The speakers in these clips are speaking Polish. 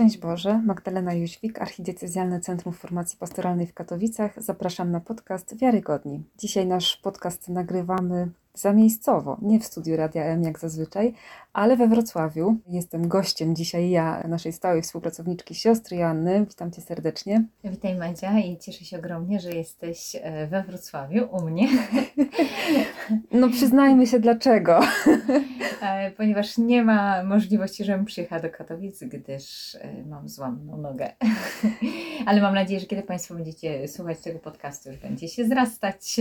Szczęść Boże, Magdalena Jóźwik, Archidiecezjalne Centrum Formacji Pastoralnej w Katowicach. Zapraszam na podcast Wiarygodni. Dzisiaj nasz podcast nagrywamy zamiejscowo, nie w studiu Radia M jak zazwyczaj, ale we Wrocławiu. Jestem gościem dzisiaj ja, naszej stałej współpracowniczki siostry Janny. Witam Cię serdecznie. Witaj Madzia i cieszę się ogromnie, że jesteś e, we Wrocławiu u mnie. No przyznajmy się dlaczego. E, ponieważ nie ma możliwości, żebym przyjechała do Katowic, gdyż e, mam złamaną nogę. Ale mam nadzieję, że kiedy Państwo będziecie słuchać tego podcastu, już będzie się zrastać.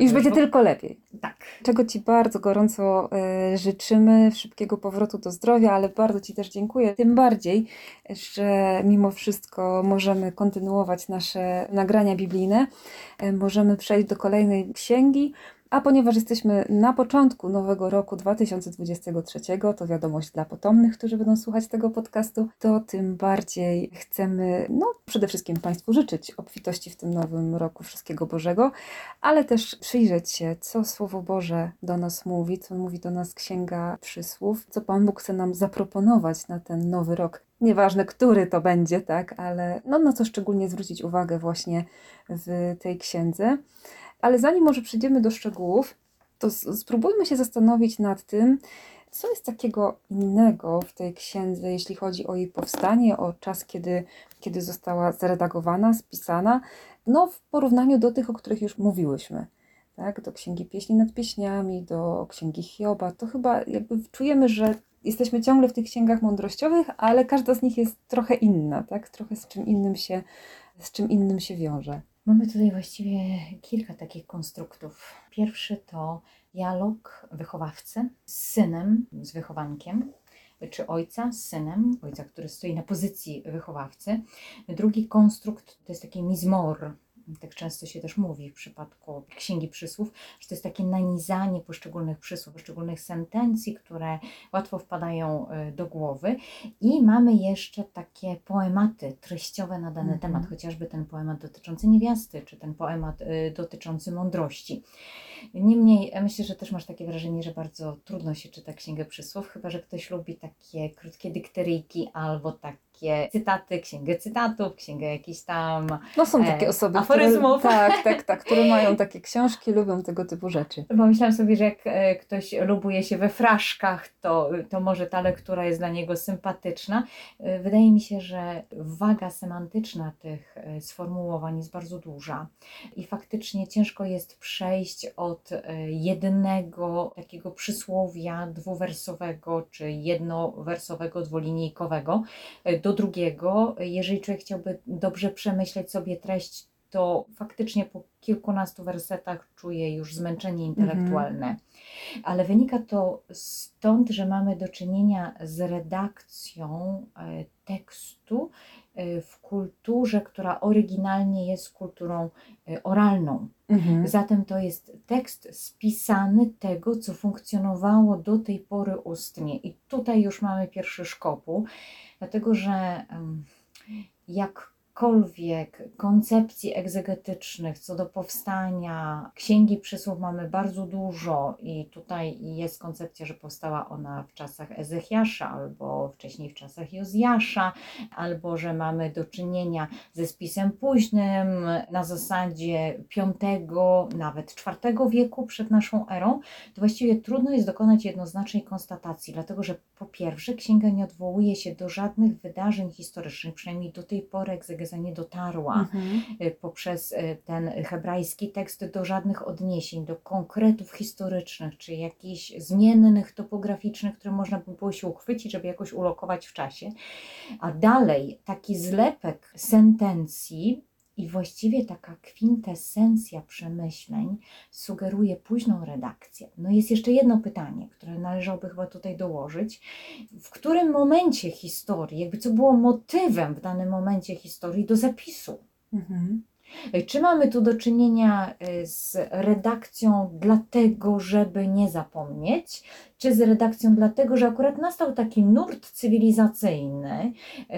Już będzie tylko lepiej. Tak. Czego Ci bardzo gorąco życzymy szybkiego powrotu do zdrowia, ale bardzo Ci też dziękuję. Tym bardziej, że mimo wszystko możemy kontynuować nasze nagrania biblijne. E, możemy przejść do kolejnej księgi. A ponieważ jesteśmy na początku nowego roku 2023, to wiadomość dla potomnych, którzy będą słuchać tego podcastu, to tym bardziej chcemy, no przede wszystkim Państwu życzyć obfitości w tym nowym roku wszystkiego Bożego, ale też przyjrzeć się, co Słowo Boże do nas mówi, co mówi do nas Księga Przysłów, co Pan Bóg chce nam zaproponować na ten nowy rok. Nieważne, który to będzie, tak, ale no, na co szczególnie zwrócić uwagę właśnie w tej księdze. Ale zanim może przejdziemy do szczegółów, to spróbujmy się zastanowić nad tym, co jest takiego innego w tej księdze, jeśli chodzi o jej powstanie, o czas, kiedy, kiedy została zredagowana, spisana, no w porównaniu do tych, o których już mówiłyśmy. Tak, do księgi pieśni nad pieśniami, do księgi Hioba, to chyba jakby czujemy, że jesteśmy ciągle w tych księgach mądrościowych, ale każda z nich jest trochę inna, tak? Trochę z czym innym się, z czym innym się wiąże. Mamy tutaj właściwie kilka takich konstruktów. Pierwszy to dialog wychowawcy z synem, z wychowankiem, czy ojca z synem, ojca, który stoi na pozycji wychowawcy. Drugi konstrukt to jest taki mizmor, tak często się też mówi w przypadku Księgi Przysłów, że to jest takie nanizanie poszczególnych przysłów, poszczególnych sentencji, które łatwo wpadają e, do głowy. I mamy jeszcze takie poematy treściowe na dany mm -hmm. temat, chociażby ten poemat dotyczący niewiasty, czy ten poemat y, dotyczący mądrości. Niemniej myślę, że też masz takie wrażenie, że bardzo trudno się czyta Księgę Przysłów, chyba że ktoś lubi takie krótkie dykteryjki albo tak takie cytaty, księgę cytatów, księgę jakichś tam. No są takie e, osoby, aforyzmów. Które, tak, tak, tak, które mają takie książki, lubią tego typu rzeczy. Pomyślałam sobie, że jak e, ktoś lubuje się we fraszkach, to, to może ta lektura jest dla niego sympatyczna. E, wydaje mi się, że waga semantyczna tych sformułowań jest bardzo duża i faktycznie ciężko jest przejść od jednego takiego przysłowia dwuwersowego czy jednowersowego, dwulinijkowego do drugiego. Jeżeli człowiek chciałby dobrze przemyśleć sobie treść, to faktycznie po kilkunastu wersetach czuje już zmęczenie intelektualne. Mhm. Ale wynika to stąd, że mamy do czynienia z redakcją e, tekstu w kulturze, która oryginalnie jest kulturą e, oralną. Mhm. Zatem to jest tekst spisany tego, co funkcjonowało do tej pory ustnie. I tutaj już mamy pierwszy szkopuł dlatego że jakkolwiek koncepcji egzegetycznych co do powstania Księgi Przysłów mamy bardzo dużo i tutaj jest koncepcja, że powstała ona w czasach Ezechiasza albo wcześniej w czasach Jozjasza, albo że mamy do czynienia ze spisem późnym na zasadzie V, nawet IV wieku przed naszą erą, to właściwie trudno jest dokonać jednoznacznej konstatacji, dlatego że po pierwsze księga nie odwołuje się do żadnych wydarzeń historycznych, przynajmniej do tej pory egzegeza nie dotarła mhm. Y, poprzez y, ten hebrajski tekst do żadnych odniesień, do konkretów historycznych, czy jakichś zmiennych topograficznych, które można by było się uchwycić, żeby jakoś ulokować w czasie. A dalej taki zlepek sentencji i właściwie taka kwintesencja przemyśleń sugeruje późną redakcję. No jest jeszcze jedno pytanie, które należałoby chyba tutaj dołożyć. W którym momencie historii, jakby co było motywem w danym momencie historii do zapisu? Mhm. Czy mamy tu do czynienia y, z redakcją dlatego, żeby nie zapomnieć, czy z redakcją dlatego, że akurat nastał taki nurt cywilizacyjny,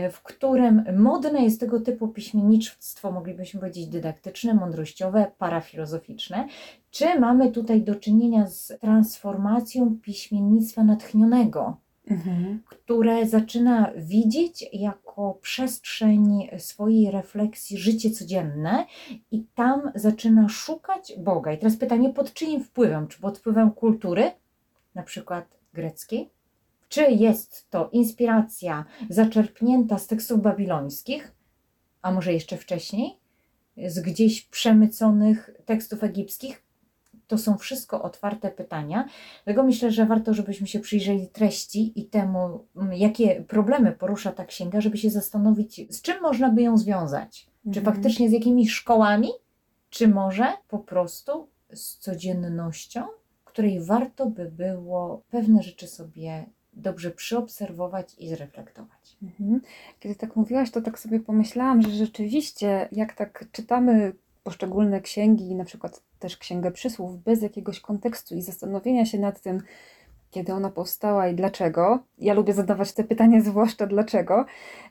y, w którym modne jest tego typu piśmiennictwo, moglibyśmy powiedzieć dydaktyczne, mądrościowe, parafilozoficzne, czy mamy tutaj do czynienia z transformacją piśmiennictwa natchnionego? Mhm. które zaczyna widzieć jako przestrzeń swojej refleksji życie codzienne i tam zaczyna szukać Boga. I teraz pytanie, pod czyim wpływem? Czy pod wpływem kultury, na przykład greckiej? Czy jest to inspiracja zaczerpnięta z tekstów babilońskich, a może jeszcze wcześniej, z gdzieś przemyconych tekstów egipskich? To są wszystko otwarte pytania. Dlatego myślę, że warto, żebyśmy się przyjrzeli treści i temu, mm, jakie problemy porusza ta księga, żeby się zastanowić, z czym można by ją związać. Czy Mhm. faktycznie z jakimiś szkołami, czy może po prostu z codziennością, której warto by było pewne rzeczy sobie dobrze przyobserwować i zreflektować. Mhm. Kiedy tak mówiłaś, to tak sobie pomyślałam, że rzeczywiście, jak tak czytamy poszczególne księgi, na przykład też Księgę Przysłów, bez jakiegoś kontekstu i zastanowienia się nad tym, kiedy ona powstała i dlaczego, ja lubię zadawać te pytania, zwłaszcza dlaczego,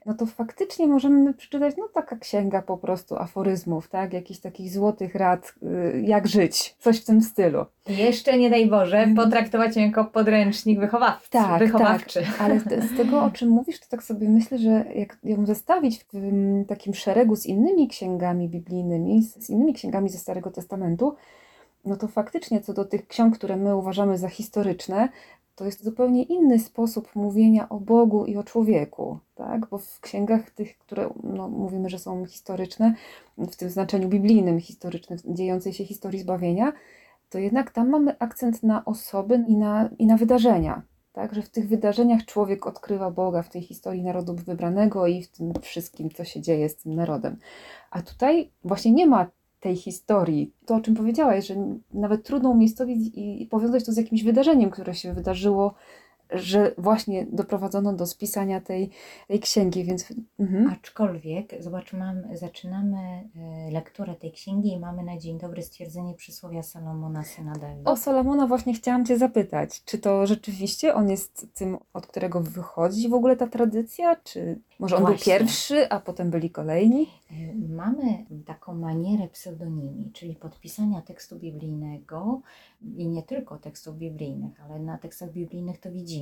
no to faktycznie możemy przeczytać, no taka księga po prostu aforyzmów, tak, jakichś takich złotych rad, y, jak żyć, coś w tym stylu. Jeszcze nie daj Boże, Mhm. potraktować ją jako podręcznik wychowawcy, Tak, wychowawczy. Ale z, tego, o czym mówisz, to tak sobie myślę, że jak ją zestawić w takim szeregu z innymi księgami biblijnymi, z innymi księgami ze Starego Testamentu, no to faktycznie co do tych ksiąg, które my uważamy za historyczne, to jest zupełnie inny sposób mówienia o Bogu i o człowieku, tak? Bo w księgach tych, które no, mówimy, że są historyczne, w tym znaczeniu biblijnym, historycznym, dziejącej się historii zbawienia, to jednak tam mamy akcent na osoby i na, i na wydarzenia. Tak, że w tych wydarzeniach człowiek odkrywa Boga w tej historii narodu wybranego i w tym wszystkim, co się dzieje z tym narodem. A tutaj właśnie nie ma tej historii. To, o czym powiedziałaś, że nawet trudno umiejscowić i, powiązać to z jakimś wydarzeniem, które się wydarzyło, że właśnie doprowadzono do spisania tej, tej księgi, więc mhm. Aczkolwiek, zobacz, mam, zaczynamy e, lekturę tej księgi i mamy na dzień dobry stwierdzenie przysłowia Salomona, syna Dawida. o Salomona właśnie chciałam Cię zapytać, czy to rzeczywiście on jest tym, od którego wychodzi w ogóle ta tradycja, czy może on Właśnie. był pierwszy, a potem byli kolejni? E, Mamy taką manierę pseudonimii, czyli podpisania tekstu biblijnego i nie tylko tekstów biblijnych, ale na tekstach biblijnych to widzimy,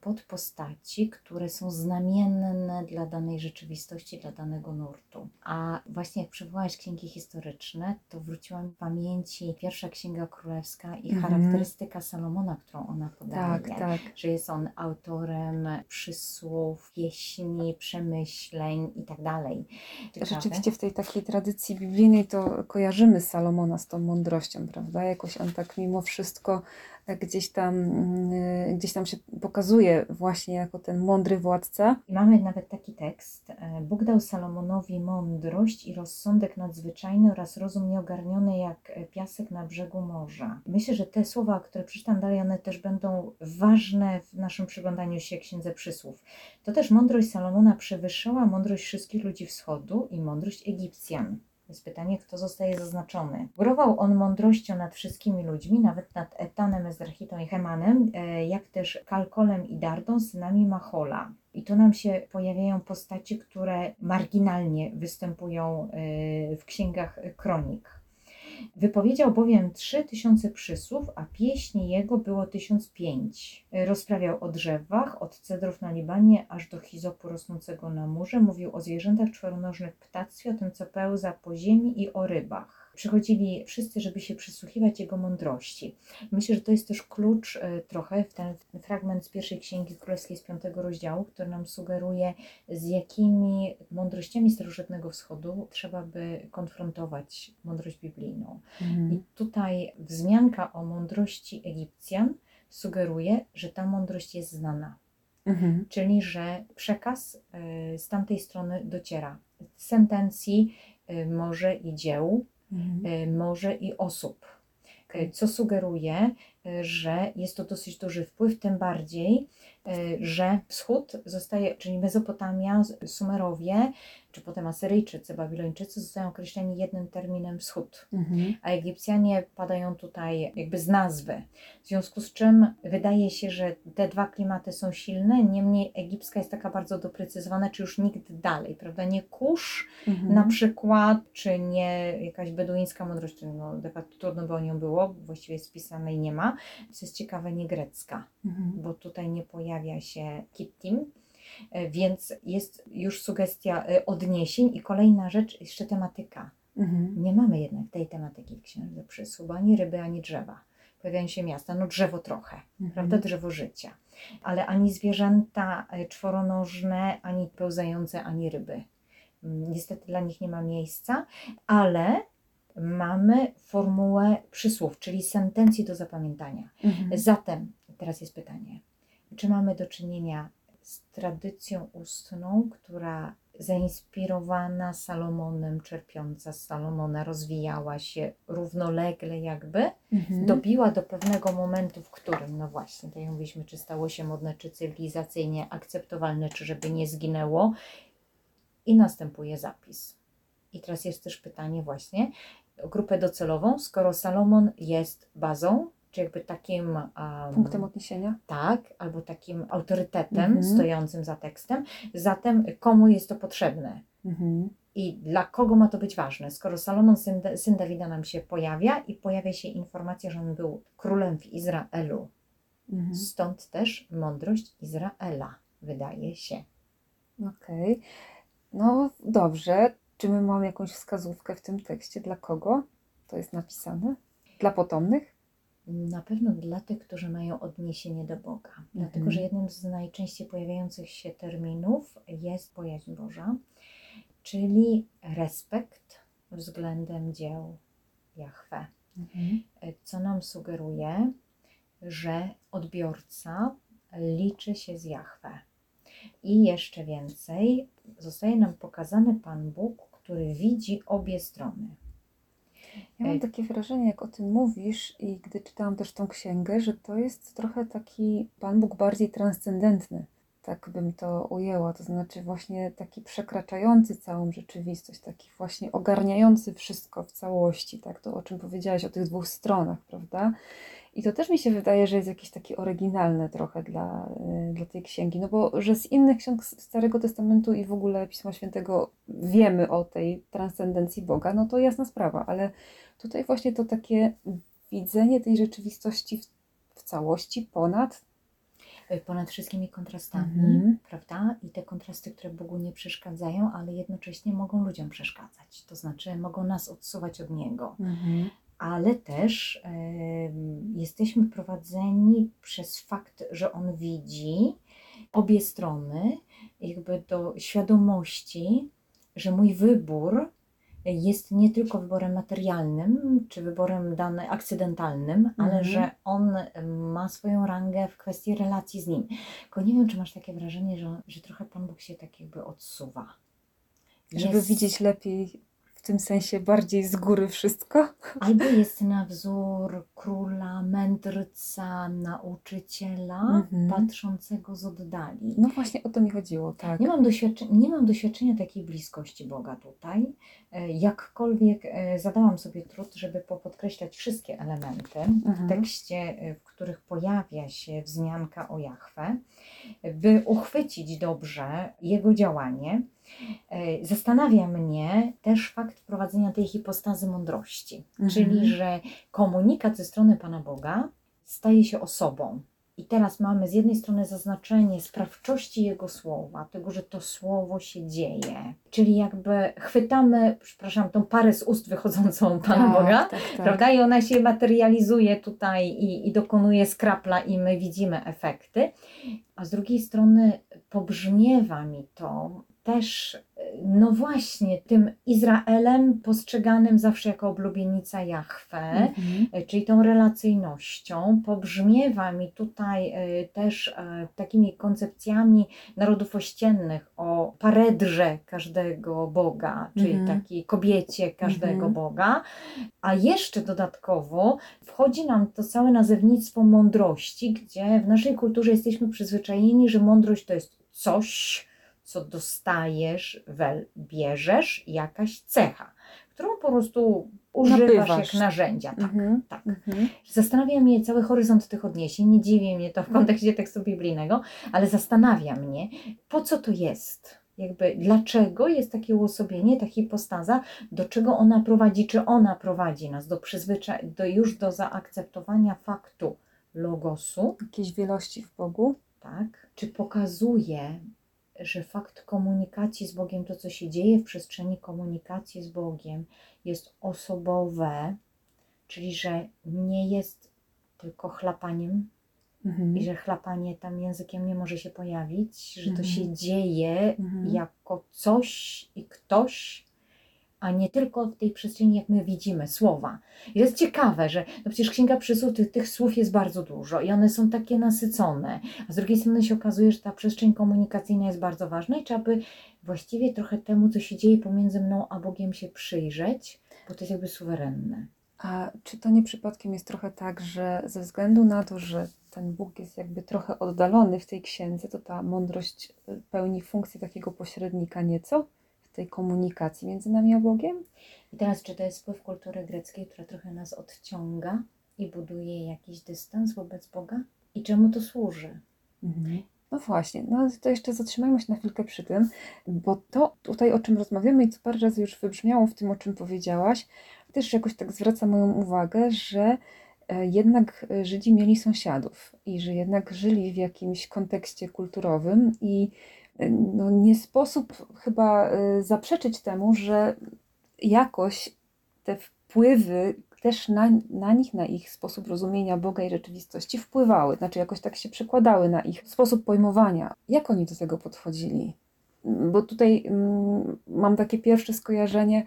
pod postaci, które są znamienne dla danej rzeczywistości, dla danego nurtu. A właśnie jak przywołałaś księgi historyczne, to wróciła mi w pamięci pierwsza księga królewska i Mhm. charakterystyka Salomona, którą ona podaje Tak, tak. że jest on autorem przysłów, pieśni, przemyśleń i tak dalej. Rzeczywiście w tej takiej tradycji biblijnej to kojarzymy Salomona z tą mądrością, prawda? Jakoś on tak mimo wszystko gdzieś tam, mm, gdzieś tam się pokazuje właśnie jako ten mądry władca. Mamy nawet taki tekst. e, Bóg dał Salomonowi mądrość i rozsądek nadzwyczajny oraz rozum nieogarniony jak e, piasek na brzegu morza. Myślę, że te słowa, które przeczytam dalej, one też będą ważne w naszym przyglądaniu się Księdze Przysłów. To też mądrość Salomona przewyższała mądrość wszystkich ludzi wschodu i mądrość Egipcjan. Jest pytanie, kto zostaje zaznaczony. Górował on mądrością nad wszystkimi ludźmi, nawet nad Etanem, Ezrachitą i Hemanem, e, jak też Kalkolem i Dardą, synami Machola. I tu nam się pojawiają postaci, które marginalnie występują e, w księgach kronik. Wypowiedział bowiem trzy tysiące przysłów, a pieśni jego było tysiąc pięć. Rozprawiał o drzewach, od cedrów na Libanie, aż do hizopu rosnącego na murze. Mówił o zwierzętach czworonożnych ptactwie, o tym, co pełza po ziemi i o rybach. Przychodzili wszyscy, żeby się przysłuchiwać jego mądrości. Myślę, że to jest też klucz e, trochę w ten fragment z pierwszej księgi królewskiej z piątego rozdziału, który nam sugeruje, z jakimi mądrościami starożytnego wschodu trzeba by konfrontować mądrość biblijną. I tutaj wzmianka o mądrości Egipcjan sugeruje, że ta mądrość jest znana, Mhm. czyli że przekaz y, z tamtej strony dociera. Sentencji, y, może i dzieł, Mhm. y, może i osób. Co sugeruje, że jest to dosyć duży wpływ, tym bardziej, y, że wschód zostaje, czyli Mezopotamia, Sumerowie, czy potem Asyryjczycy, Babilończycy zostają określeni jednym terminem wschód Mhm. a Egipcjanie padają tutaj jakby z nazwy. W związku z czym wydaje się, że te dwa klimaty są silne, niemniej egipska jest taka bardzo doprecyzowana, czy już nigdy dalej, prawda? Nie kurz Mhm. na przykład, czy nie jakaś beduińska mądrość, no, taka trudno by o nią było, właściwie spisanej nie ma, co jest ciekawe, nie grecka, Mhm. bo tutaj nie pojawia się kittim, e, więc jest już sugestia e, odniesień i kolejna rzecz, jeszcze tematyka. Mhm. Nie mamy jednak tej tematyki w Księdze Przysług, ani ryby, ani drzewa. Pojawiają się miasta, no drzewo trochę, Mhm. prawda, drzewo życia, ale ani zwierzęta e, czworonożne, ani pełzające, ani ryby. Mm, Niestety dla nich nie ma miejsca, ale mamy formułę przysłów, czyli sentencji do zapamiętania. Mhm. Zatem, teraz jest pytanie, czy mamy do czynienia z tradycją ustną, która zainspirowana Salomonem, czerpiąca z Salomona, rozwijała się równolegle jakby, Mhm. dobiła do pewnego momentu, w którym, no właśnie, tak jak mówiliśmy, czy stało się modne, czy cywilizacyjnie akceptowalne, czy żeby nie zginęło i następuje zapis. I teraz jest też pytanie właśnie grupę docelową, skoro Salomon jest bazą, czy jakby takim um, Punktem odniesienia. tak, albo takim autorytetem Mhm. stojącym za tekstem, zatem komu jest to potrzebne? Mhm. I dla kogo ma to być ważne? Skoro Salomon, syn, syn Dawida, nam się pojawia i pojawia się informacja, że on był królem w Izraelu. Mhm. Stąd też mądrość Izraela, wydaje się. Okej. No dobrze. Czy my mamy jakąś wskazówkę w tym tekście? Dla kogo to jest napisane? Dla potomnych? Na pewno dla tych, którzy mają odniesienie do Boga. Dlatego, że jednym z najczęściej pojawiających się terminów jest bojaźń Boża, czyli respekt względem dzieł Jahwe. Mhm. co nam sugeruje, że odbiorca liczy się z Jahwe. I jeszcze więcej, zostaje nam pokazany Pan Bóg, który widzi obie strony. Ja mam Ej. takie wrażenie, jak o tym mówisz, i gdy czytałam też tą księgę, że to jest trochę taki Pan Bóg bardziej transcendentny. Tak bym to ujęła. To znaczy, właśnie taki przekraczający całą rzeczywistość, taki właśnie ogarniający wszystko w całości. Tak, to o czym powiedziałaś o tych dwóch stronach, prawda? I to też mi się wydaje, że jest jakieś takie oryginalne trochę dla, y, dla tej księgi. No bo, że z innych ksiąg Starego Testamentu i w ogóle Pisma Świętego wiemy o tej transcendencji Boga, no to jasna sprawa, ale Tutaj właśnie to takie widzenie tej rzeczywistości w, w całości ponad. Ponad wszystkimi kontrastami, Mhm. prawda? I te kontrasty, które Bogu nie przeszkadzają, ale jednocześnie mogą ludziom przeszkadzać. To znaczy, mogą nas odsuwać od Niego. Ale też jesteśmy prowadzeni przez fakt, że on widzi obie strony, jakby do świadomości, że mój wybór jest nie tylko wyborem materialnym czy wyborem dany akcydentalnym, ale Mhm. że on ma swoją rangę w kwestii relacji z nim. Tylko nie wiem, czy masz takie wrażenie, że, że trochę Pan Bóg się tak jakby odsuwa. Żeby Jest- widzieć lepiej, tym sensie bardziej z góry wszystko. Albo jest na wzór króla, mędrca, nauczyciela, Mhm. patrzącego z oddali. No właśnie o to mi chodziło, tak. Nie mam, doświadczenia, nie mam doświadczenia takiej bliskości Boga tutaj. E, Jakkolwiek e, zadałam sobie trud, żeby popodkreślać wszystkie elementy w Mhm. tekście, e, w których pojawia się wzmianka o Jahwe, by uchwycić dobrze jego działanie. E, Zastanawia mnie też fakt wprowadzenia tej hipostazy mądrości, Mhm. czyli że komunikat ze strony Pana Boga staje się osobą. I teraz mamy z jednej strony zaznaczenie sprawczości Jego słowa, tego, że to słowo się dzieje. Czyli jakby chwytamy, przepraszam, tą parę z ust wychodzącą Pana tak, Boga, Tak, tak. prawda? I ona się materializuje tutaj i, i dokonuje skrapla i my widzimy efekty. A z drugiej strony pobrzmiewa mi to też, y, no właśnie, tym Izraelem postrzeganym zawsze jako oblubienica Jahwe, Mhm. y, czyli tą relacyjnością. Pobrzmiewa mi tutaj y, też takimi koncepcjami narodów ościennych o paredrze każdego Boga, czyli Mhm. takiej kobiecie każdego Mhm. Boga. A jeszcze dodatkowo wchodzi nam to całe nazewnictwo mądrości, gdzie w naszej kulturze jesteśmy przyzwyczajeni, że mądrość to jest coś, co dostajesz, wel, bierzesz, jakaś cecha, którą po prostu używasz Nabywasz. jak narzędzia. Tak, Mhm. tak. Mhm. Zastanawia mnie cały horyzont tych odniesień, nie dziwi mnie to w kontekście tekstu biblijnego, ale zastanawia mnie, po co to jest? Jakby dlaczego jest takie uosobienie, ta hipostaza, do czego ona prowadzi, czy ona prowadzi nas do przyzwyczaj, do już do zaakceptowania faktu, logosu, Jakiejś wielości w Bogu. tak? Czy pokazuje, że fakt komunikacji z Bogiem, to co się dzieje w przestrzeni komunikacji z Bogiem, jest osobowe, czyli że nie jest tylko chlapaniem Mhm. i że chlapanie tam językiem nie może się pojawić, że to Mhm. się dzieje Mhm. jako coś i ktoś, a nie tylko w tej przestrzeni, jak my widzimy, słowa. I to jest ciekawe, że no przecież Księga Przysłów, tych, tych słów jest bardzo dużo i one są takie nasycone, a z drugiej strony się okazuje, że ta przestrzeń komunikacyjna jest bardzo ważna i trzeba by właściwie trochę temu, co się dzieje pomiędzy mną a Bogiem się przyjrzeć, bo to jest jakby suwerenne. A czy to nie przypadkiem jest trochę tak, że ze względu na to, że ten Bóg jest jakby trochę oddalony w tej księdze, to ta mądrość y, pełni funkcję takiego pośrednika nieco tej komunikacji między nami a Bogiem? I teraz, czy to jest wpływ kultury greckiej, która trochę nas odciąga i buduje jakiś dystans wobec Boga? I czemu to służy? No właśnie, no to jeszcze zatrzymajmy się na chwilkę przy tym, bo to tutaj o czym rozmawiamy i co parę razy już wybrzmiało w tym, o czym powiedziałaś, też jakoś tak zwraca moją uwagę, że e, jednak Żydzi mieli sąsiadów i że jednak żyli w jakimś kontekście kulturowym i no, nie sposób chyba e, zaprzeczyć temu, że jakoś te wpływy też na, na nich, na ich sposób rozumienia Boga i rzeczywistości wpływały, znaczy jakoś tak się przekładały na ich sposób pojmowania. Jak oni do tego podchodzili? Bo tutaj mm, mam takie pierwsze skojarzenie,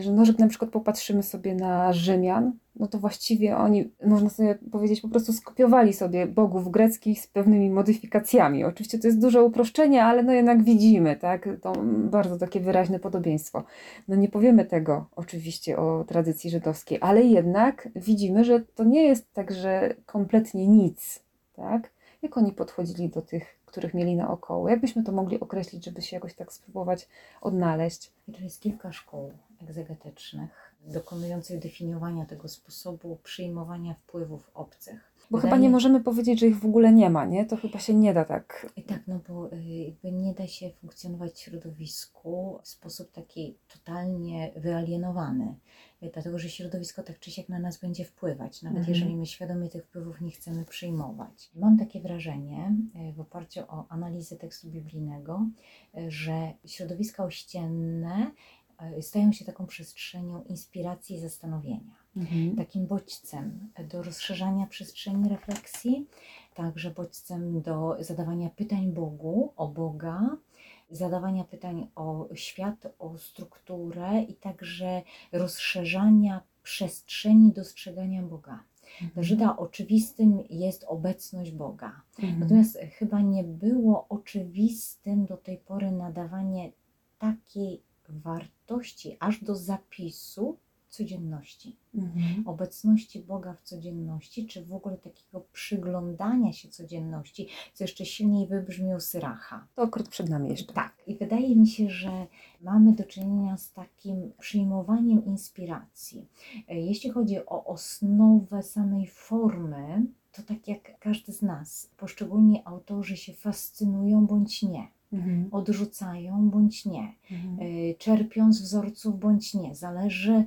że no, że na przykład popatrzymy sobie na Rzymian, no to właściwie oni, można sobie powiedzieć, po prostu skopiowali sobie bogów greckich z pewnymi modyfikacjami. Oczywiście to jest duże uproszczenie, ale no jednak widzimy, tak, to bardzo takie wyraźne podobieństwo. No nie powiemy tego oczywiście o tradycji żydowskiej, ale jednak widzimy, że to nie jest tak, że kompletnie nic, tak? Jak oni podchodzili do tych, których mieli naokoło? Jak byśmy to mogli określić, żeby się jakoś tak spróbować odnaleźć? I to jest kilka szkół egzegetycznych dokonujących definiowania tego sposobu przyjmowania wpływów obcych. Bo Wydaje- chyba nie możemy powiedzieć, że ich w ogóle nie ma, nie? To chyba się nie da tak. I tak, no bo y, jakby nie da się funkcjonować w środowisku w sposób taki totalnie wyalienowany, Y, dlatego że środowisko tak czy siak na nas będzie wpływać, nawet Mhm. jeżeli my świadomie tych wpływów nie chcemy przyjmować. Mam takie wrażenie y, w oparciu o analizę tekstu biblijnego, że środowiska ościenne stają się taką przestrzenią inspiracji i zastanowienia Mhm. takim bodźcem do rozszerzania przestrzeni refleksji, także bodźcem do zadawania pytań Bogu, o Boga, zadawania pytań o świat, o strukturę i także rozszerzania przestrzeni dostrzegania Boga. Dla Żyda oczywistym jest obecność Boga. Mhm. Natomiast chyba nie było oczywistym do tej pory nadawanie takiej wartości aż do zapisu codzienności Mhm. obecności Boga w codzienności, czy w ogóle takiego przyglądania się codzienności, co jeszcze silniej wybrzmi u Syracha. To akurat przed nami jeszcze. Tak, i wydaje mi się, że mamy do czynienia z takim przyjmowaniem inspiracji. Jeśli chodzi o osnowę samej formy, to tak jak każdy z nas, poszczególni autorzy się fascynują bądź nie, Mhm. odrzucają bądź nie, Mhm. y, czerpią z wzorców bądź nie. Zależy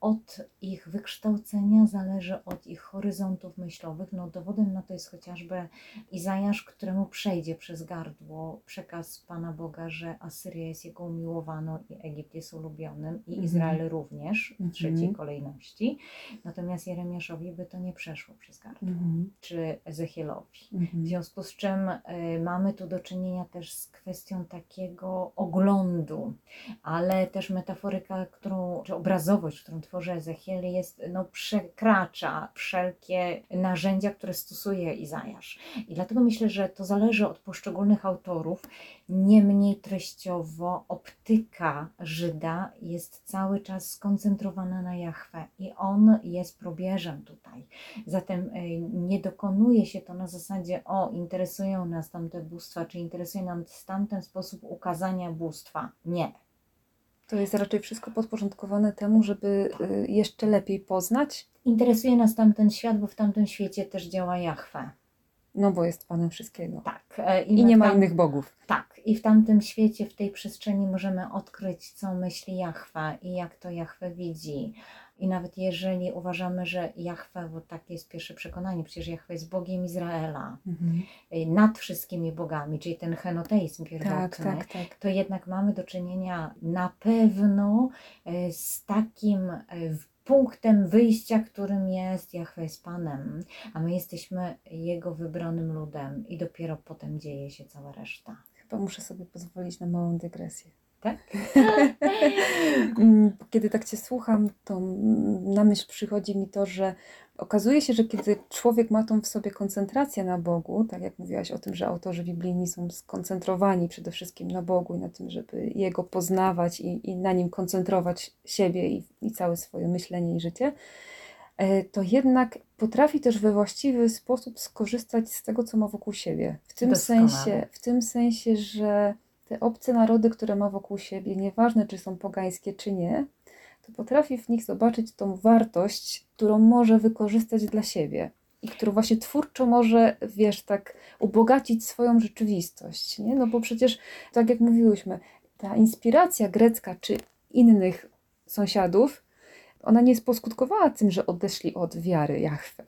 od ich wykształcenia, zależy od ich horyzontów myślowych. No, dowodem na to jest chociażby Izajasz, któremu przejdzie przez gardło przekaz Pana Boga, że Asyria jest jego umiłowaną i Egipt jest ulubionym i Mhm. Izrael również w Mhm. trzeciej kolejności. Natomiast Jeremiaszowi by to nie przeszło przez gardło, Mhm. czy Ezechielowi. W Mhm. związku z czym y, mamy tu do czynienia też z kwestią takiego oglądu, ale też metaforyka, którą, czy obrazowość, którą tworzy Ezechiel jest, no, przekracza wszelkie narzędzia, które stosuje Izajasz. I dlatego myślę, że to zależy od poszczególnych autorów. Niemniej treściowo optyka Żyda jest cały czas skoncentrowana na Jahwe i on jest probierzem tutaj. Zatem y, nie dokonuje się to na zasadzie, o, interesują nas tamte bóstwa, czy interesuje nas tamten sposób ukazania bóstwa. Nie. To jest raczej wszystko podporządkowane temu, żeby y, jeszcze lepiej poznać, Interesuje nas tamten świat, bo w tamtym świecie też działa Jahwe. no bo jest Panem wszystkiego. Tak. e, I my nie w ma tam- innych bogów. Tak. I w tamtym świecie, w tej przestrzeni możemy odkryć, co myśli Jahwe i jak to Jahwe widzi. I nawet jeżeli uważamy, że Jahwe, bo takie jest pierwsze przekonanie, przecież Jahwe jest Bogiem Izraela, Mhm. y, nad wszystkimi bogami, czyli ten henoteizm pierwotny, Tak, tak, tak. to jednak mamy do czynienia na pewno y, z takim y, punktem wyjścia, którym jest Jahwe jest Panem, a my jesteśmy Jego wybranym ludem i dopiero potem dzieje się cała reszta. Chyba muszę sobie pozwolić na małą dygresję. Tak? Mm, Kiedy tak Cię słucham, to na myśl przychodzi mi to, że okazuje się, że kiedy człowiek ma tą w sobie koncentrację na Bogu, tak jak mówiłaś o tym, że autorzy biblijni są skoncentrowani przede wszystkim na Bogu i na tym, żeby Jego poznawać i, i na Nim koncentrować siebie i, i całe swoje myślenie i życie, e, to jednak potrafi też we właściwy sposób skorzystać z tego, co ma wokół siebie. W tym Doskonale. sensie, w tym sensie, że te obce narody, które ma wokół siebie, nieważne czy są pogańskie, czy nie, to potrafi w nich zobaczyć tą wartość, którą może wykorzystać dla siebie i którą właśnie twórczo może, wiesz, tak ubogacić swoją rzeczywistość, nie? No bo przecież, tak jak mówiłyśmy, ta inspiracja grecka czy innych sąsiadów, ona nie poskutkowała tym, że odeszli od wiary Jahwe.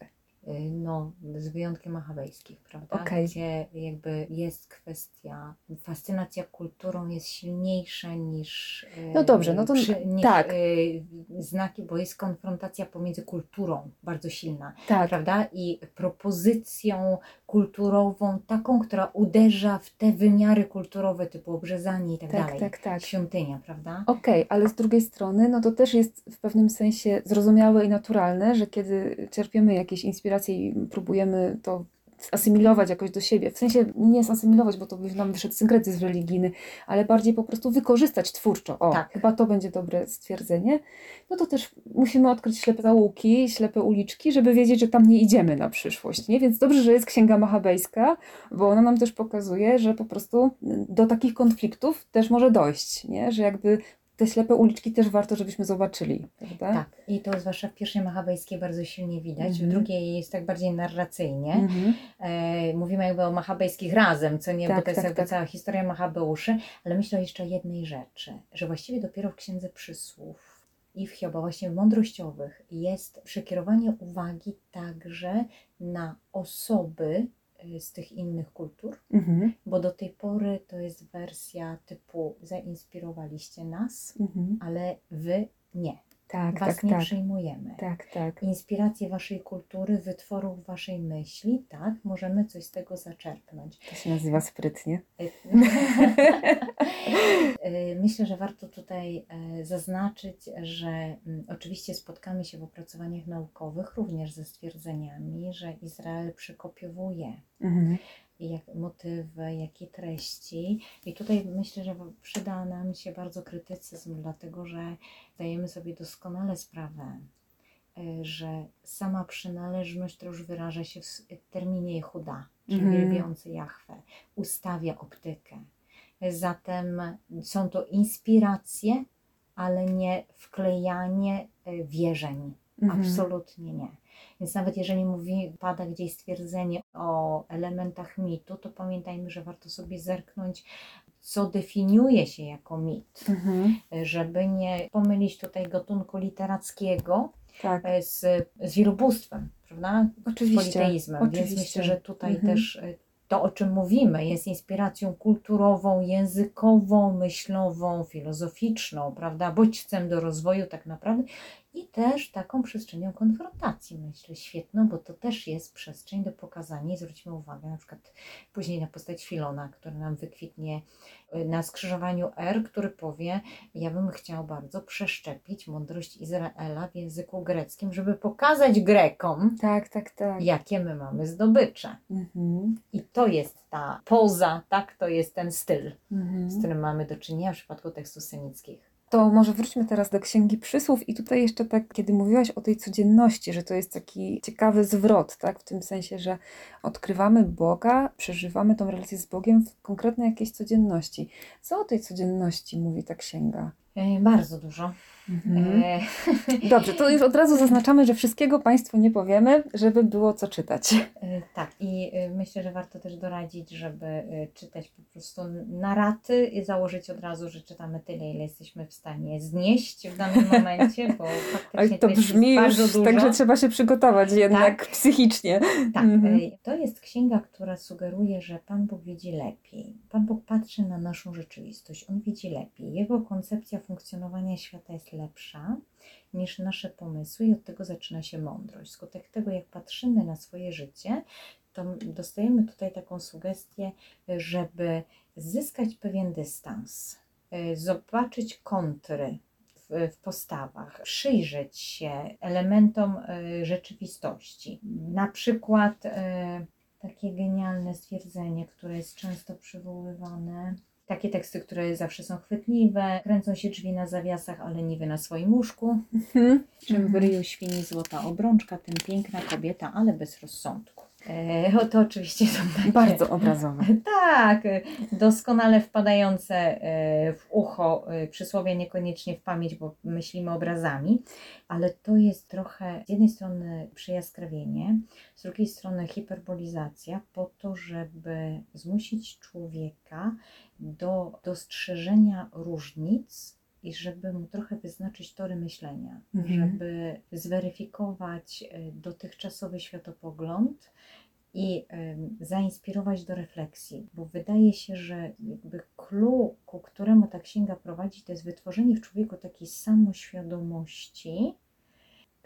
Y, No, z wyjątkiem machabejskich, prawda? Okej. Gdzie jakby jest kwestia, fascynacja kulturą jest silniejsza niż, y, No dobrze, no to niż tak. y, znaki, bo jest konfrontacja pomiędzy kulturą bardzo silna, Tak, prawda? I propozycją kulturową, taką, która uderza w te wymiary kulturowe typu obrzezanie i tak, tak, dalej. tak, tak. Świątynia, prawda? Okej, ale z drugiej strony, no to też jest w pewnym sensie zrozumiałe i naturalne, że kiedy czerpiemy jakieś inspiracje i próbujemy to asymilować jakoś do siebie, w sensie nie zasymilować, bo to by nam wyszedł synkretyzm religijny, ale bardziej po prostu wykorzystać twórczo. O, Tak. chyba to będzie dobre stwierdzenie. No to też musimy odkryć ślepe załuki, ślepe uliczki, żeby wiedzieć, że tam nie idziemy na przyszłość, nie? Więc dobrze, że jest Księga Machabejska, bo ona nam też pokazuje, że po prostu do takich konfliktów też może dojść, nie? Że jakby te ślepe uliczki też warto, żebyśmy zobaczyli, prawda? Tak, i to zwłaszcza w pierwszej machabejskiej bardzo silnie widać, Mhm. w drugiej jest tak bardziej narracyjnie. Mhm. E, mówimy jakby o machabejskich razem, co nie, bo Tak, to jest tak, jakby tak. cała historia Machabeuszy, ale myślę jeszcze o jednej rzeczy, że właściwie dopiero w Księdze Przysłów i w Hioba, właśnie w mądrościowych, jest przekierowanie uwagi także na osoby z tych innych kultur, Mhm. bo do tej pory to jest wersja typu zainspirowaliście nas, Mhm. ale wy nie. Tak, Was tak, nie tak. przyjmujemy. Tak, tak. Inspiracje waszej kultury, wytworów waszej myśli, tak, możemy coś z tego zaczerpnąć. To się nazywa sprytnie. Y, Myślę, że warto tutaj e, zaznaczyć, że mm, oczywiście spotkamy się w opracowaniach naukowych również ze stwierdzeniami, że Izrael przekopiowuje Mhm. Jak motywy, jak i treści. I tutaj myślę, że przyda nam się bardzo krytycyzm, dlatego że zdajemy sobie doskonale sprawę, y, że sama przynależność to już wyraża się w terminie Jehuda, czyli Mhm. wielbiący Jahwe, ustawia optykę. Zatem są to inspiracje, ale nie wklejanie y, wierzeń. Mhm. Absolutnie nie. Więc nawet jeżeli mówi, pada gdzieś stwierdzenie o elementach mitu, to pamiętajmy, że warto sobie zerknąć, co definiuje się jako mit, Mhm. żeby nie pomylić tutaj gatunku literackiego Tak, e, z, z wielobóstwem, prawda? Z oczywiście. politeizmem. Więc oczywiście. myślę, że tutaj Mhm. też e, to, o czym mówimy, jest inspiracją kulturową, językową, myślową, filozoficzną, prawda? Bodźcem do rozwoju tak naprawdę i też taką przestrzenią konfrontacji, myślę, świetną, bo to też jest przestrzeń do pokazania i zwróćmy uwagę na przykład później na postać Filona, który nam wykwitnie y, na skrzyżowaniu R, który powie, ja bym chciał bardzo przeszczepić mądrość Izraela w języku greckim, żeby pokazać Grekom, Tak, tak, tak. jakie my mamy zdobycze. Mhm. I to jest ta poza, tak, to jest ten styl, Mhm. z którym mamy do czynienia w przypadku tekstów semickich. To może wróćmy teraz do Księgi Przysłów i tutaj jeszcze tak, kiedy mówiłaś o tej codzienności, że to jest taki ciekawy zwrot, tak? W tym sensie, że odkrywamy Boga, przeżywamy tą relację z Bogiem w konkretnej jakiejś codzienności. Co o tej codzienności mówi ta księga? E, Bardzo dużo. Mhm. E, Dobrze, to już od razu zaznaczamy, że wszystkiego Państwu nie powiemy, żeby było co czytać. E, Tak, i e, myślę, że warto też doradzić, żeby czytać po prostu na raty i założyć od razu, że czytamy tyle, ile jesteśmy w stanie znieść w danym momencie, bo faktycznie to jest brzmi bardzo już, dużo. także trzeba się przygotować jednak psychicznie. Tak, Mhm. to jest księga, która sugeruje, że Pan Bóg widzi lepiej. Pan Bóg patrzy na naszą rzeczywistość, On widzi lepiej. Jego koncepcja funkcjonowania świata jest lepsza niż nasze pomysły i od tego zaczyna się mądrość. Skutek tego, jak patrzymy na swoje życie, to dostajemy tutaj taką sugestię, żeby zyskać pewien dystans, e, zobaczyć kontry w, postawach, przyjrzeć się elementom e, rzeczywistości. Na przykład e, takie genialne stwierdzenie, które jest często przywoływane. Takie teksty, które zawsze są chwytliwe, kręcą się drzwi na zawiasach, ale niwy na swoim łóżku. Mhm. Czym w ryju świni złota obrączka, tym piękna kobieta, ale bez rozsądku. E, to oczywiście są takie... Bardzo obrazowe. Tak, doskonale wpadające e, w ucho e, przysłowie, niekoniecznie w pamięć, bo myślimy obrazami, ale to jest trochę z jednej strony przyjaskrawienie, z drugiej strony hiperbolizacja, po to, żeby zmusić człowieka do dostrzeżenia różnic i żeby mu trochę wyznaczyć tory myślenia, Mhm. żeby zweryfikować e, dotychczasowy światopogląd i zainspirować do refleksji, bo wydaje się, że jakby clue, ku któremu ta księga prowadzi, to jest wytworzenie w człowieku takiej samoświadomości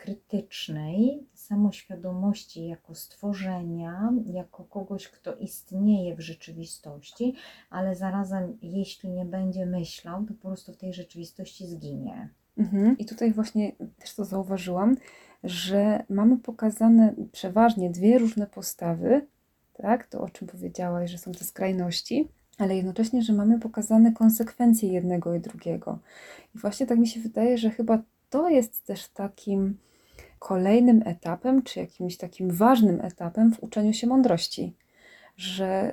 krytycznej, samoświadomości jako stworzenia, jako kogoś, kto istnieje w rzeczywistości, ale zarazem, jeśli nie będzie myślał, to po prostu w tej rzeczywistości zginie. Mhm. I tutaj właśnie też to zauważyłam, że mamy pokazane przeważnie dwie różne postawy, tak? To o czym powiedziałaś, że są te skrajności, ale jednocześnie, że mamy pokazane konsekwencje jednego i drugiego. I właśnie tak mi się wydaje, że chyba to jest też takim kolejnym etapem, czy jakimś takim ważnym etapem w uczeniu się mądrości. Że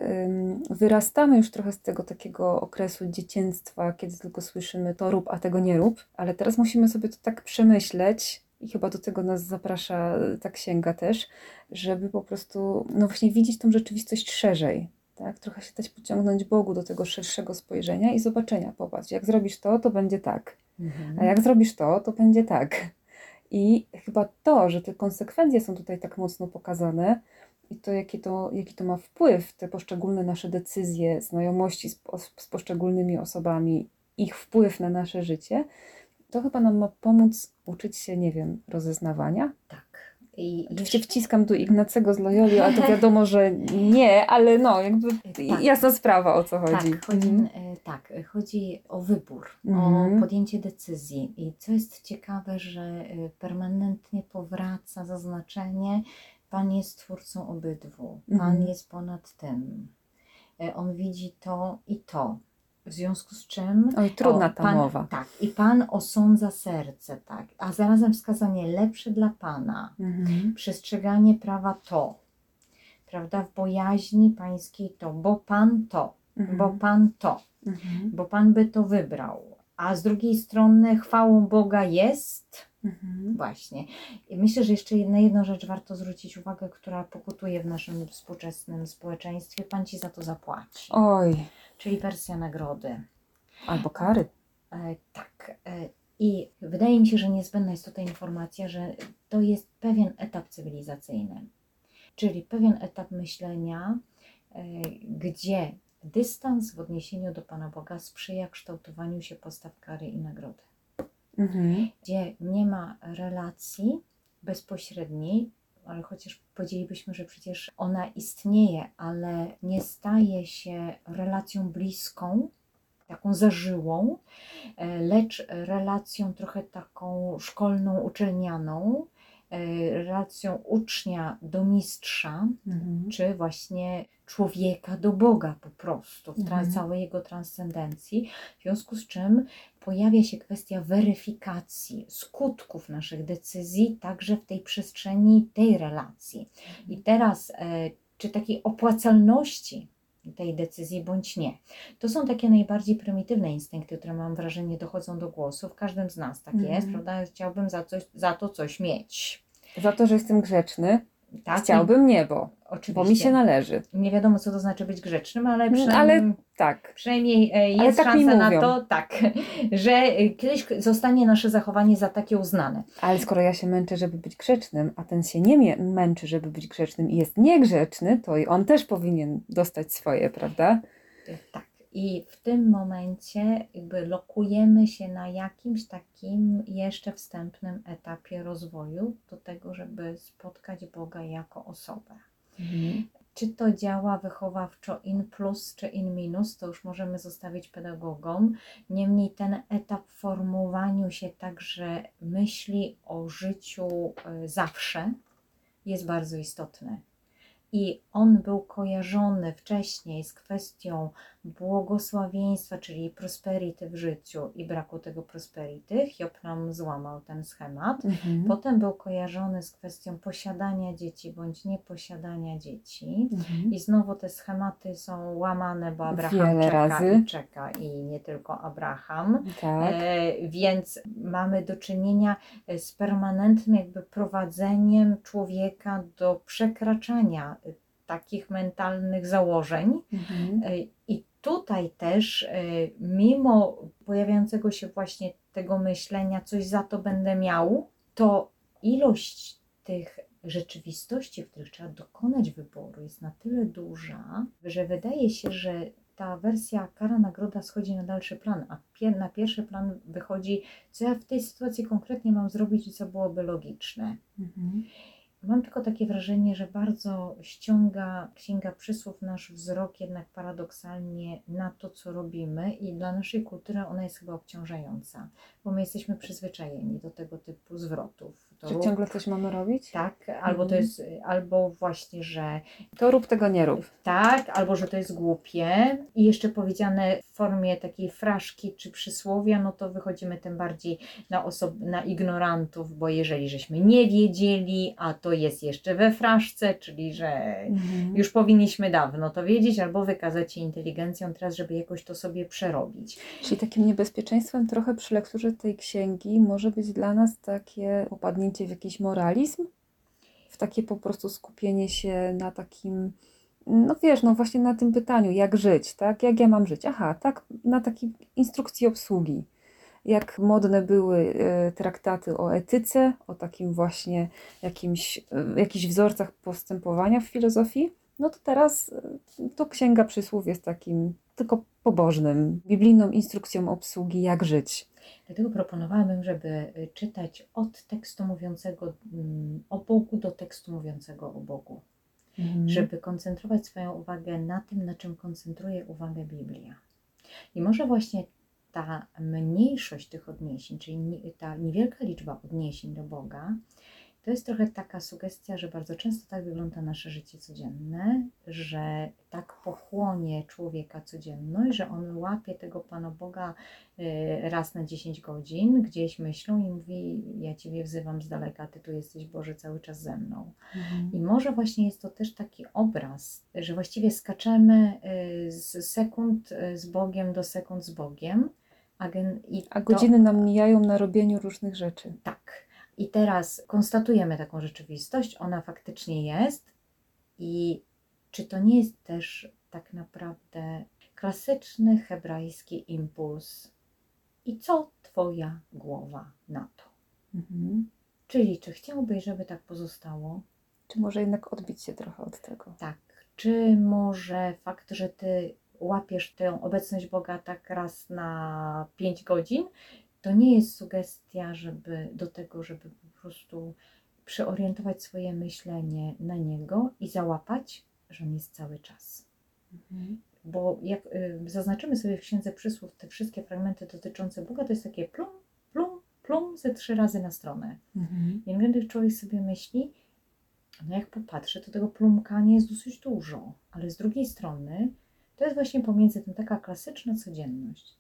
wyrastamy już trochę z tego takiego okresu dzieciństwa, kiedy tylko słyszymy to rób, a tego nie rób, ale teraz musimy sobie to tak przemyśleć, i chyba do tego nas zaprasza ta księga też, żeby po prostu, no właśnie, widzieć tą rzeczywistość szerzej. Tak? Trochę się dać pociągnąć Bogu do tego szerszego spojrzenia i zobaczenia. Popatrz, jak zrobisz to, to będzie tak. A jak zrobisz to, to będzie tak. I chyba to, że te konsekwencje są tutaj tak mocno pokazane i to, jaki to, jaki to ma wpływ, te poszczególne nasze decyzje, znajomości z, z poszczególnymi osobami, ich wpływ na nasze życie, to chyba nam ma pomóc uczyć się, nie wiem, rozeznawania. Tak. I Oczywiście wciskam tu Ignacego z Loyoli, ale to wiadomo, że nie, ale no, jakby Tak. jasna sprawa o co chodzi. Tak, chodzi, Mhm. e, tak, e, chodzi o wybór, Mhm. o podjęcie decyzji. I co jest ciekawe, że e, permanentnie powraca zaznaczenie, Pan jest twórcą obydwu, Pan Mhm. jest ponad tym. E, On widzi to i to. W związku z czym. Oj, trudna o, ta pan, mowa. Tak, i Pan osądza serce, tak. A zarazem wskazanie lepsze dla Pana Mhm. przestrzeganie prawa to, prawda, w bojaźni pańskiej to, bo Pan to, Mhm. bo Pan to, Mhm. bo Pan by to wybrał. A z drugiej strony chwałą Boga jest Mhm. właśnie. I myślę, że jeszcze na jedną rzecz warto zwrócić uwagę, która pokutuje w naszym współczesnym społeczeństwie. Pan Ci za to zapłaci. Oj, Czyli wersja nagrody. albo kary. E, tak. E, I wydaje mi się, że niezbędna jest tutaj informacja, że to jest pewien etap cywilizacyjny, czyli pewien etap myślenia, e, gdzie dystans w odniesieniu do Pana Boga sprzyja kształtowaniu się postaw kary i nagrody, Mhm. gdzie nie ma relacji bezpośredniej, chociaż powiedzielibyśmy, że przecież ona istnieje, ale nie staje się relacją bliską, taką zażyłą, e, lecz relacją trochę taką szkolną, uczelnianą, relacją ucznia do mistrza, Mhm. czy właśnie człowieka do Boga po prostu, w Mhm. całej jego transcendencji, w związku z czym pojawia się kwestia weryfikacji skutków naszych decyzji także w tej przestrzeni tej relacji. I teraz, e, czy takiej opłacalności tej decyzji bądź nie. To są takie najbardziej prymitywne instynkty, które mam wrażenie dochodzą do głosu. W każdym z nas tak Mhm. jest, prawda? Chciałbym za, coś, za to coś mieć. Za to, że jestem grzeczny, Tak, chciałbym niebo, oczywiście. bo mi się należy. Nie wiadomo, co to znaczy być grzecznym, ale Mm, przynajmniej, ale Tak. przynajmniej e, jest tak mi szansa na to, tak, że e, kiedyś zostanie nasze zachowanie za takie uznane. Ale skoro ja się męczę, żeby być grzecznym, a ten się nie męczy, żeby być grzecznym i jest niegrzeczny, to i on też powinien dostać swoje, prawda? Tak. I w tym momencie jakby lokujemy się na jakimś takim jeszcze wstępnym etapie rozwoju do tego, żeby spotkać Boga jako osobę. Czy to działa wychowawczo in plus czy in minus, to już możemy zostawić pedagogom. Niemniej ten etap w formowaniu się także myśli o życiu e, zawsze jest bardzo istotny. I on był kojarzony wcześniej z kwestią błogosławieństwa, czyli prosperity w życiu i braku tego prosperity. Hiob nam złamał ten schemat. Mhm. Potem był kojarzony z kwestią posiadania dzieci bądź nieposiadania dzieci. Mhm. I znowu te schematy są łamane, bo Abraham Wiele czeka razy. i czeka i nie tylko Abraham. Tak. E, więc mamy do czynienia z permanentnym jakby prowadzeniem człowieka do przekraczania takich mentalnych założeń. Mhm. E, I tutaj też, e, mimo pojawiającego się właśnie tego myślenia, coś za to będę miał, to ilość tych rzeczywistości, w których trzeba dokonać wyboru, jest na tyle duża, że wydaje się, że ta wersja kara nagroda schodzi na dalszy plan, a na pierwszy plan wychodzi, co ja w tej sytuacji konkretnie mam zrobić i co byłoby logiczne. Mhm. Mam tylko takie wrażenie, że bardzo ściąga Księga Przysłów nasz wzrok jednak paradoksalnie na to, co robimy i dla naszej kultury ona jest chyba obciążająca, bo my jesteśmy przyzwyczajeni do tego typu zwrotów. To Czy rób- ciągle coś mamy robić? Tak, albo to Mhm. jest, albo właśnie, że To rób tego nie rób. tak, albo że to jest głupie i jeszcze powiedziane w formie takiej fraszki czy przysłowia, no to wychodzimy tym bardziej na, osob- na ignorantów, bo jeżeli żeśmy nie wiedzieli, a to jest jeszcze we fraszce, czyli że Mhm. już powinniśmy dawno to wiedzieć, albo wykazać się inteligencją teraz, żeby jakoś to sobie przerobić. Czyli takim niebezpieczeństwem trochę przy lekturze tej księgi może być dla nas takie popadnięcie w jakiś moralizm, w takie po prostu skupienie się na takim, no wiesz, no właśnie na tym pytaniu, jak żyć, tak? Jak ja mam żyć? Aha, tak, na takiej instrukcji obsługi. Jak modne były e, traktaty o etyce, o takim właśnie jakimś, e, jakichś wzorcach postępowania w filozofii, no to teraz e, to Księga Przysłów jest takim tylko pobożnym, biblijną instrukcją obsługi, jak żyć. Dlatego proponowałabym, żeby y, czytać od tekstu mówiącego mm, o Bogu do tekstu mówiącego o Bogu. żeby koncentrować swoją uwagę na tym, na czym koncentruje uwagę Biblia. I może właśnie ta mniejszość tych odniesień, czyli ta niewielka liczba odniesień do Boga, to jest trochę taka sugestia, że bardzo często tak wygląda nasze życie codzienne, że tak pochłonie człowieka codzienność, że on łapie tego Pana Boga y, raz na 10 godzin gdzieś myślą i mówi: Ja Ciebie wzywam z daleka, Ty tu jesteś Boże cały czas ze mną. Mhm. I może właśnie jest to też taki obraz, że właściwie skaczemy y, z sekund y, z Bogiem do sekund z Bogiem. A, gen, i A to- godziny nam mijają na robieniu różnych rzeczy. tak. I teraz konstatujemy taką rzeczywistość, ona faktycznie jest. I czy to nie jest też tak naprawdę klasyczny hebrajski impuls? I co Twoja głowa na to? Mhm. Czyli czy chciałbyś, żeby tak pozostało? Czy może jednak odbić się trochę od tego? Tak. Czy może fakt, że ty łapiesz tę obecność Boga tak raz na 5 godzin, to nie jest sugestia, żeby do tego, żeby po prostu przeorientować swoje myślenie na Niego i załapać, że On jest cały czas. Mhm. Bo jak y, zaznaczymy sobie w Księdze Przysłów te wszystkie fragmenty dotyczące Boga, to jest takie plum, plum, plum ze trzy razy na stronę. Mhm. I nagle człowiek sobie myśli, no jak popatrzy, to tego plumkania jest dosyć dużo, ale z drugiej strony to jest właśnie pomiędzy tym taka klasyczna codzienność,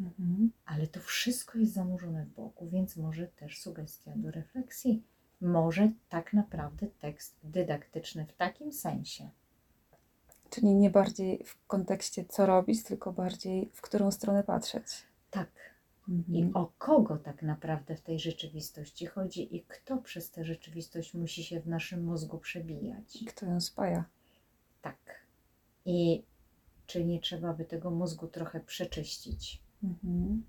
Mhm. ale to wszystko jest zanurzone w Bogu, więc może też sugestia do refleksji. Może tak naprawdę tekst dydaktyczny w takim sensie Czyli nie bardziej w kontekście co robić, tylko bardziej w którą stronę patrzeć. Tak. I Mhm. o kogo tak naprawdę w tej rzeczywistości chodzi i kto przez tę rzeczywistość musi się w naszym mózgu przebijać. Kto ją spaja? Tak. I czy nie trzeba by tego mózgu trochę przeczyścić, Mhm.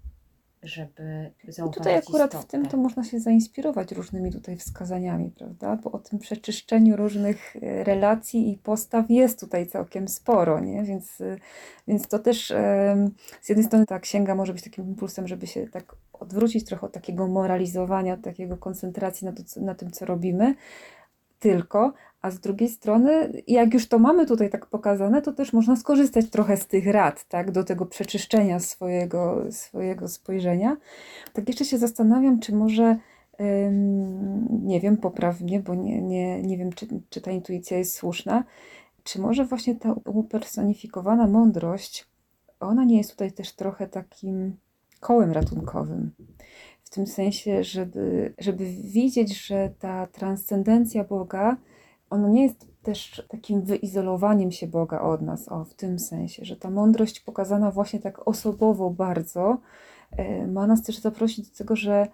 żeby I zauważyć tutaj akurat istotę. w tym to można się zainspirować różnymi tutaj wskazaniami, prawda? Bo o tym przeczyszczeniu różnych e, relacji i postaw jest tutaj całkiem sporo, nie? Więc, y, więc to też em, z jednej strony ta księga może być takim impulsem, żeby się tak odwrócić trochę od takiego moralizowania, od takiego koncentracji na, to, na tym, co robimy, tylko, a z drugiej strony, jak już to mamy tutaj tak pokazane, to też można skorzystać trochę z tych rad, tak? Do tego przeczyszczenia swojego, swojego spojrzenia. Tak jeszcze się zastanawiam, czy może, nie wiem, poprawnie, bo nie, nie, nie wiem, czy, czy ta intuicja jest słuszna, czy może właśnie ta upersonifikowana mądrość, ona nie jest tutaj też trochę takim kołem ratunkowym. W tym sensie, żeby, żeby widzieć, że ta transcendencja Boga, ona nie jest też takim wyizolowaniem się Boga od nas, o, w tym sensie, że ta mądrość pokazana właśnie tak osobowo bardzo, e, ma nas też zaprosić do tego, że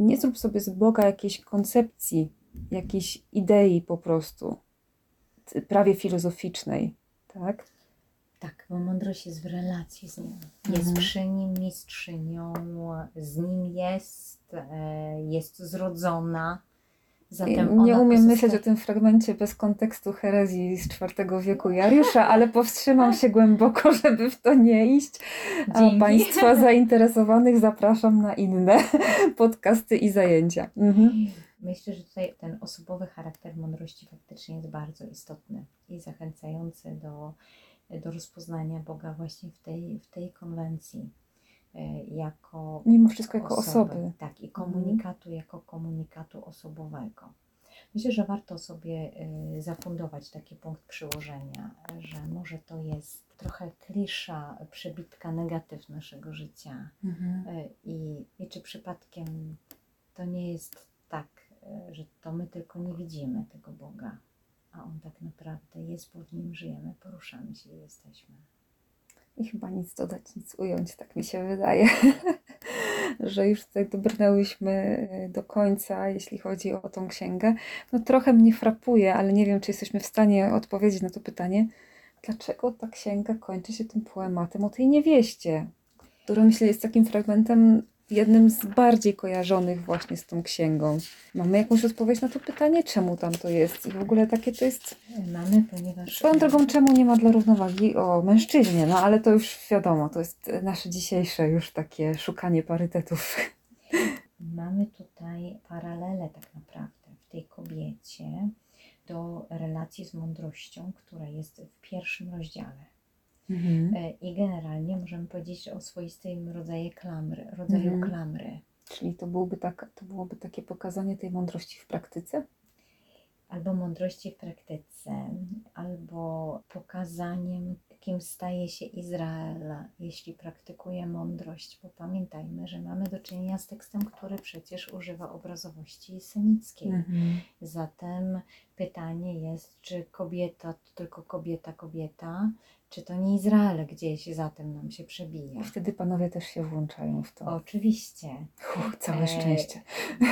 nie zrób sobie z Boga jakiejś koncepcji, jakiejś idei po prostu, prawie filozoficznej, tak? Tak, bo mądrość jest w relacji z nim. Jest Mhm. przy nim mistrzynią, z nim jest, e, jest zrodzona. Zatem nie umiem myśleć o tym fragmencie bez kontekstu herezji z IV wieku Jariusza, ale powstrzymam się głęboko, żeby w to nie iść. A Dzięki. Państwa zainteresowanych zapraszam na inne podcasty i zajęcia. Mhm. Myślę, że tutaj ten osobowy charakter mądrości faktycznie jest bardzo istotny i zachęcający do, do rozpoznania Boga właśnie w tej, w tej konwencji. E, Jako Mimo wszystko jako osoby. Tak, i komunikatu jako komunikatu osobowego. Myślę, że warto sobie y, zafundować taki punkt przyłożenia, że może to jest trochę klisza, przebitka negatyw naszego życia. Mhm. Y, I, I czy przypadkiem to nie jest tak, że to my tylko nie widzimy tego Boga, a On tak naprawdę jest, bo w Nim żyjemy, poruszamy się i jesteśmy. I chyba nic dodać, nic ująć, tak mi się wydaje, że już tutaj dobrnęłyśmy y, do końca, jeśli chodzi o tą księgę. No trochę mnie frapuje, ale nie wiem, czy jesteśmy w stanie odpowiedzieć na to pytanie, dlaczego ta księga kończy się tym poematem o tej niewieście, który myślę jest takim fragmentem jednym z bardziej kojarzonych właśnie z tą księgą. Mamy jakąś odpowiedź na to pytanie, czemu tam to jest i w ogóle takie to jest Mamy, ponieważ. Swoją drogą, czemu nie ma dla równowagi o mężczyźnie? No ale to już wiadomo, to jest nasze dzisiejsze już takie szukanie parytetów. Mamy tutaj paralelę tak naprawdę w tej kobiecie do relacji z mądrością, która jest w pierwszym rozdziale. E, I generalnie możemy powiedzieć o swoistym rodzaju klamry, rodzaju Mhm. klamry. Czyli to, byłby tak, to byłoby takie pokazanie tej mądrości w praktyce? Albo mądrości w praktyce, albo pokazaniem, kim staje się Izrael, jeśli praktykuje mądrość. Bo pamiętajmy, że mamy do czynienia z tekstem, który przecież używa obrazowości semickiej. Zatem pytanie jest, czy kobieta to tylko kobieta, kobieta, czy to nie Izrael gdzieś zatem nam się przebija? I wtedy panowie też się włączają w to. Oczywiście. Uch, całe E, szczęście.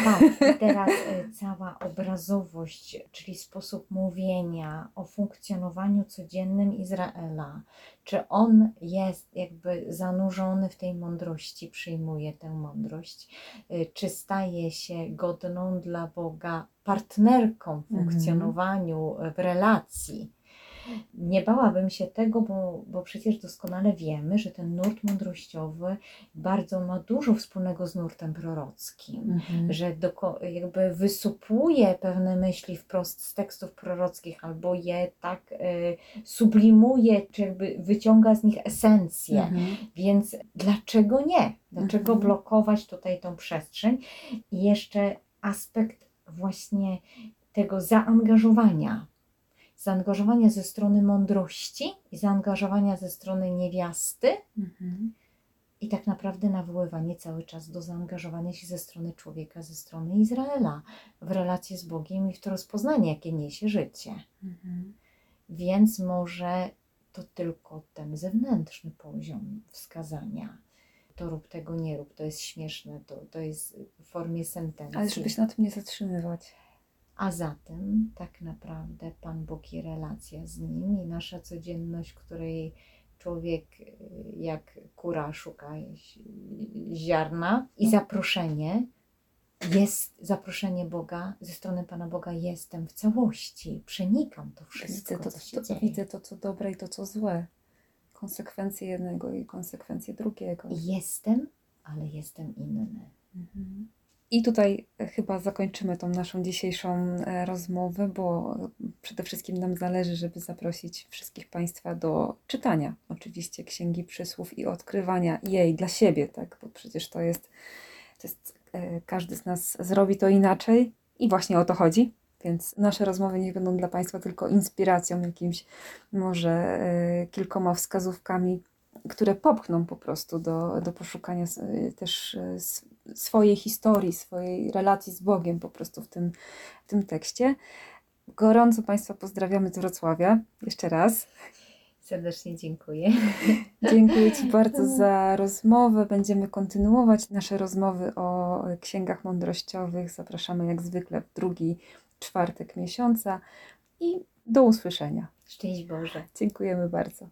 Tak, i teraz e, cała obrazowość, czyli sposób mówienia o funkcjonowaniu codziennym Izraela. Czy on jest jakby zanurzony w tej mądrości, przyjmuje tę mądrość, e, czy staje się godną dla Boga partnerką w Mhm. funkcjonowaniu, e, w relacji. Nie bałabym się tego, bo, bo przecież doskonale wiemy, że ten nurt mądrościowy bardzo ma dużo wspólnego z nurtem prorockim Mhm. że doko, jakby wysupuje pewne myśli wprost z tekstów prorockich, albo je tak y, sublimuje, czy jakby wyciąga z nich esencję. Mhm. Więc dlaczego nie? Dlaczego Mhm. blokować tutaj tą przestrzeń? I jeszcze aspekt właśnie tego zaangażowania. Zaangażowania ze strony mądrości i zaangażowania ze strony niewiasty, Mhm. i tak naprawdę nawoływanie cały czas do zaangażowania się ze strony człowieka, ze strony Izraela w relacje z Bogiem i w to rozpoznanie, jakie niesie życie. Mhm. Więc może to tylko ten zewnętrzny poziom wskazania. To rób tego, nie rób, to jest śmieszne, to, to jest w formie sentencji. Ale żeby się na tym nie zatrzymywać. A zatem tak naprawdę Pan Bóg i relacja z Nim i nasza codzienność, której człowiek y, jak kura szuka zi- ziarna i zaproszenie jest zaproszenie Boga ze strony Pana Boga jestem w całości, przenikam to wszystko, Widzę to, co to, widzę to, co dobre i to, co złe. Konsekwencje jednego i konsekwencje drugiego. Jestem, ale jestem inny. Mhm. I tutaj e, chyba zakończymy tą naszą dzisiejszą e, rozmowę, bo przede wszystkim nam zależy, żeby zaprosić wszystkich Państwa do czytania oczywiście Księgi Przysłów i odkrywania jej dla siebie, tak? Bo przecież to jest, to jest e, każdy z nas zrobi to inaczej i właśnie o to chodzi. Więc nasze rozmowy niech będą dla Państwa tylko inspiracją, jakimś może kilkoma wskazówkami, które popchną po prostu do, do poszukania s- też s- swojej historii, swojej relacji z Bogiem po prostu w tym, w tym tekście. Gorąco Państwa pozdrawiamy z Wrocławia. Jeszcze raz. Serdecznie dziękuję. Dziękuję Ci bardzo za rozmowę. Będziemy kontynuować nasze rozmowy o księgach mądrościowych. Zapraszamy jak zwykle w drugi czwartek miesiąca i do usłyszenia. Szczęść Boże. Dziękujemy bardzo.